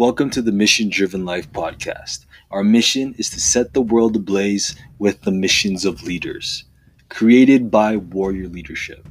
Welcome to the Mission Driven Life podcast. Our mission is to set the world ablaze with the missions of leaders, created by Warrior Leadership.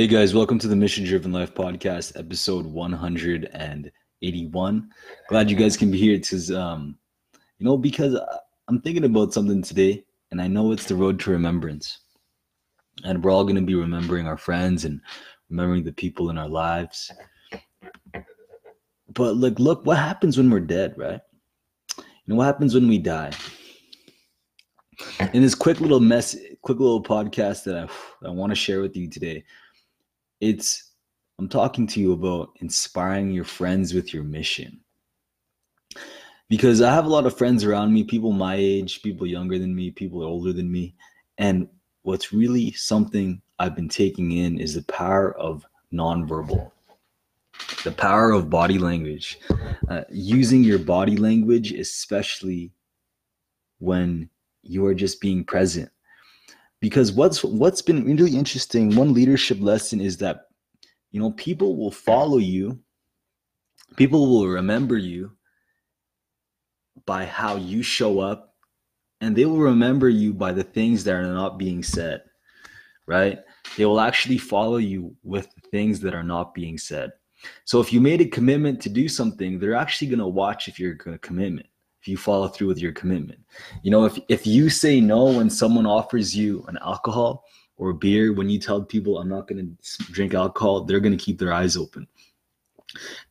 Hey guys, welcome to the Mission Driven Life podcast, episode 181. Glad you guys can be here. It's um, you know, because I'm thinking about something today, and I know it's the road to remembrance. And we're all going to be remembering our friends and remembering the people in our lives. But like, look, what happens when we're dead, right? You know, what happens when we die? In this quick little mess, quick little podcast that I, I want to share with you today, it's I'm talking to you about inspiring your friends with your mission. Because I have a lot of friends around me, people my age, people younger than me, people older than me. And what's really something I've been taking in is the power of nonverbal, the power of body language. Uh, using your body language, especially when you are just being present because what's what's been really interesting one leadership lesson is that you know people will follow you people will remember you by how you show up and they will remember you by the things that are not being said right? They will actually follow you with things that are not being said. So if you made a commitment to do something they're actually going to watch if you're a commitment if you follow through with your commitment. You know, if if you say no when someone offers you an alcohol or beer, when you tell people I'm not going to drink alcohol, they're going to keep their eyes open.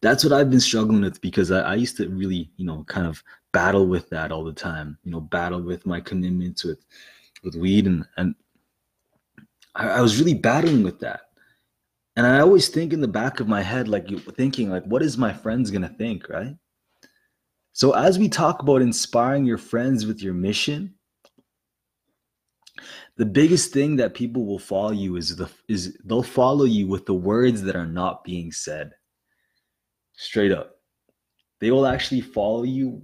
That's what I've been struggling with because I, I used to really, you know, kind of battle with that all the time. You know, battle with my commitments with with weed and and I, I was really battling with that. And I always think in the back of my head, like thinking, like, what is my friends gonna think, right? So, as we talk about inspiring your friends with your mission, the biggest thing that people will follow you is the is they'll follow you with the words that are not being said. Straight up. They will actually follow you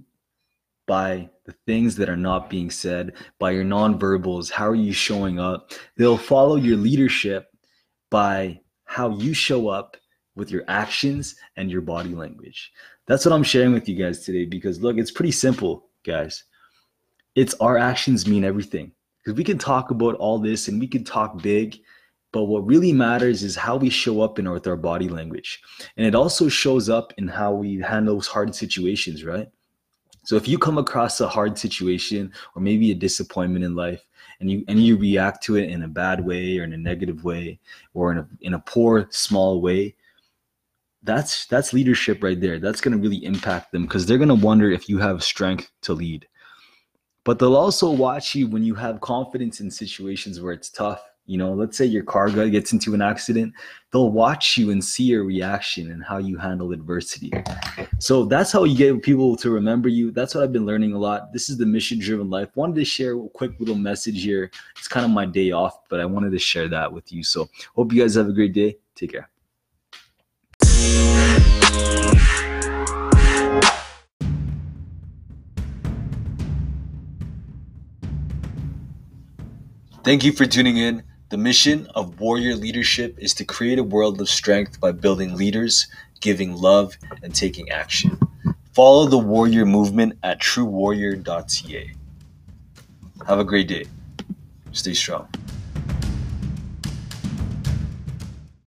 by the things that are not being said, by your nonverbals, how are you showing up? They'll follow your leadership by how you show up with your actions and your body language. That's what I'm sharing with you guys today because look, it's pretty simple, guys. It's our actions mean everything. Because we can talk about all this and we can talk big, but what really matters is how we show up in with our body language. And it also shows up in how we handle hard situations, right? So if you come across a hard situation or maybe a disappointment in life and you and you react to it in a bad way or in a negative way or in a in a poor small way, that's that's leadership right there. That's going to really impact them because they're going to wonder if you have strength to lead. But they'll also watch you when you have confidence in situations where it's tough. You know let's say your car gets into an accident they'll watch you and see your reaction and how you handle adversity. So that's how you get people to remember you. That's what i've been learning a lot. This is the mission driven life. Wanted to share a quick little message here. It's kind of my day off but i wanted to share that with you. So hope you guys have a great day. Take care Thank you for tuning in. The mission of Warrior Leadership is to create a world of strength by building leaders, giving love, and taking action. Follow the Warrior movement at truewarrior.ca. Have a great day. Stay strong.